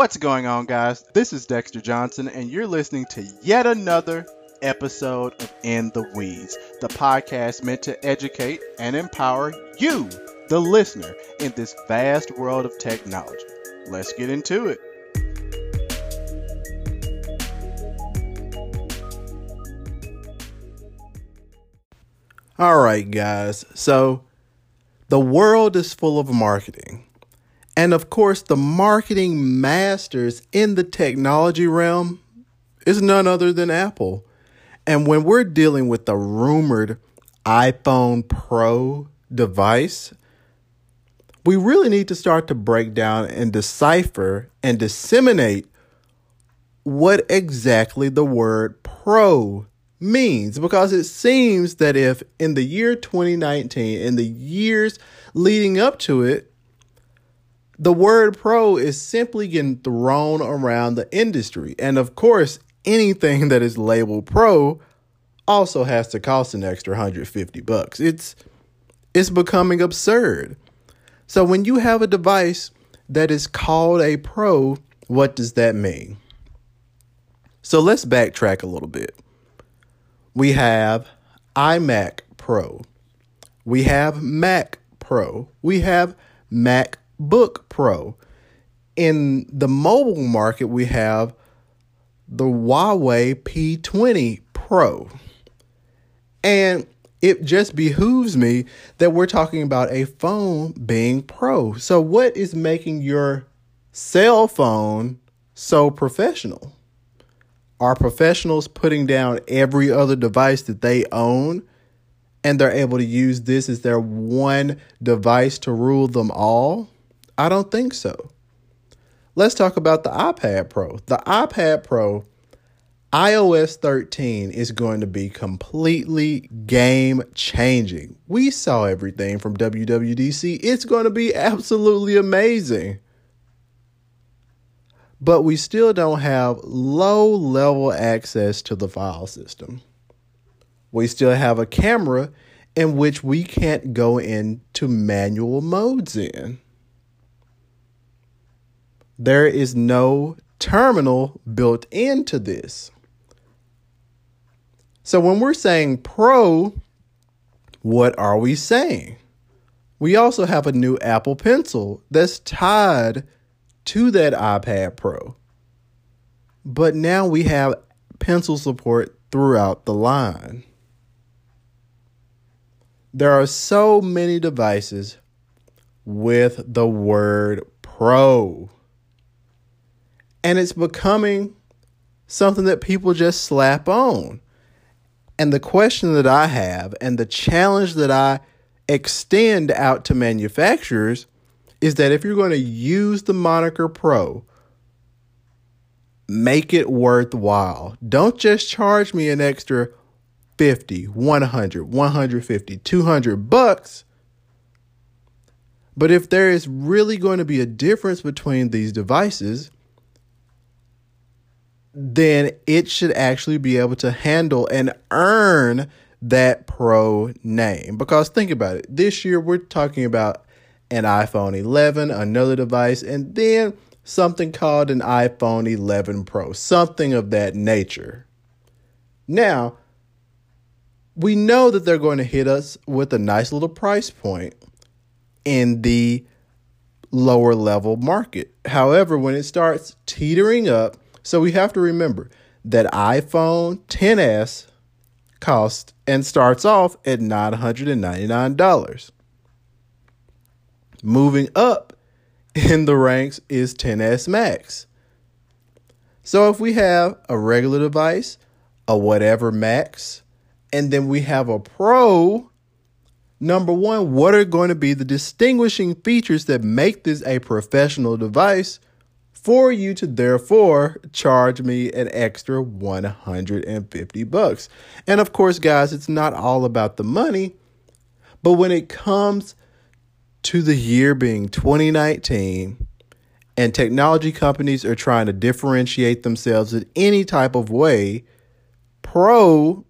What's going on, guys? This is Dexter Johnson, and you're listening to yet another episode of In the Weeds, the podcast meant to educate and empower you, the listener, in this vast world of technology. Let's get into it. All right, guys. So, the world is full of marketing. And of course, the marketing masters in the technology realm is none other than Apple. And when we're dealing with the rumored iPhone Pro device, we really need to start to break down and decipher and disseminate what exactly the word pro means because it seems that if in the year 2019 in the years leading up to it the word pro is simply getting thrown around the industry. And of course anything that is labeled pro also has to cost an extra 150 bucks. It's it's becoming absurd. So when you have a device that is called a pro what does that mean? So let's backtrack a little bit. We have iMac Pro. We have Mac Pro. We have MacBook Pro. In the mobile market, we have the Huawei P20 Pro. And it just behooves me that we're talking about a phone being pro. So, what is making your cell phone so professional? Are professionals putting down every other device that they own and they're able to use this as their one device to rule them all? I don't think so. Let's talk about the iPad Pro. The iPad Pro, iOS 13 is going to be completely game changing. We saw everything from WWDC. It's going to be absolutely amazing but we still don't have low level access to the file system. We still have a camera in which we can't go into manual modes in. There is no terminal built into this. So when we're saying pro, what are we saying? We also have a new Apple Pencil that's tied to that iPad Pro. But now we have pencil support throughout the line. There are so many devices with the word pro. And it's becoming something that people just slap on. And the question that I have and the challenge that I extend out to manufacturers is that if you're going to use the moniker pro, make it worthwhile. Don't just charge me an extra 50, 100, 150, 200 bucks. But if there is really going to be a difference between these devices, then it should actually be able to handle and earn that pro name. Because think about it. This year we're talking about an iPhone 11, another device, and then something called an iPhone 11 Pro, something of that nature. Now, we know that they're going to hit us with a nice little price point in the lower level market. However, when it starts teetering up, so we have to remember that iPhone 10s costs and starts off at $999. Moving up in the ranks is 10s Max. So if we have a regular device, a whatever Max, and then we have a Pro, number one, what are going to be the distinguishing features that make this a professional device for you to therefore charge me an extra 150 bucks? And of course, guys, it's not all about the money, but when it comes to the year being 2019 and technology companies are trying to differentiate themselves in any type of way, pro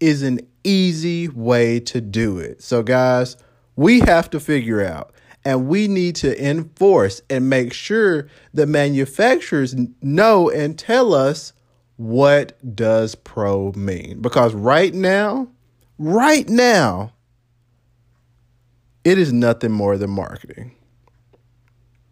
is an easy way to do it. So, guys, we have to figure out and we need to enforce and make sure the manufacturers know and tell us what does pro mean. Because right now right now it is nothing more than marketing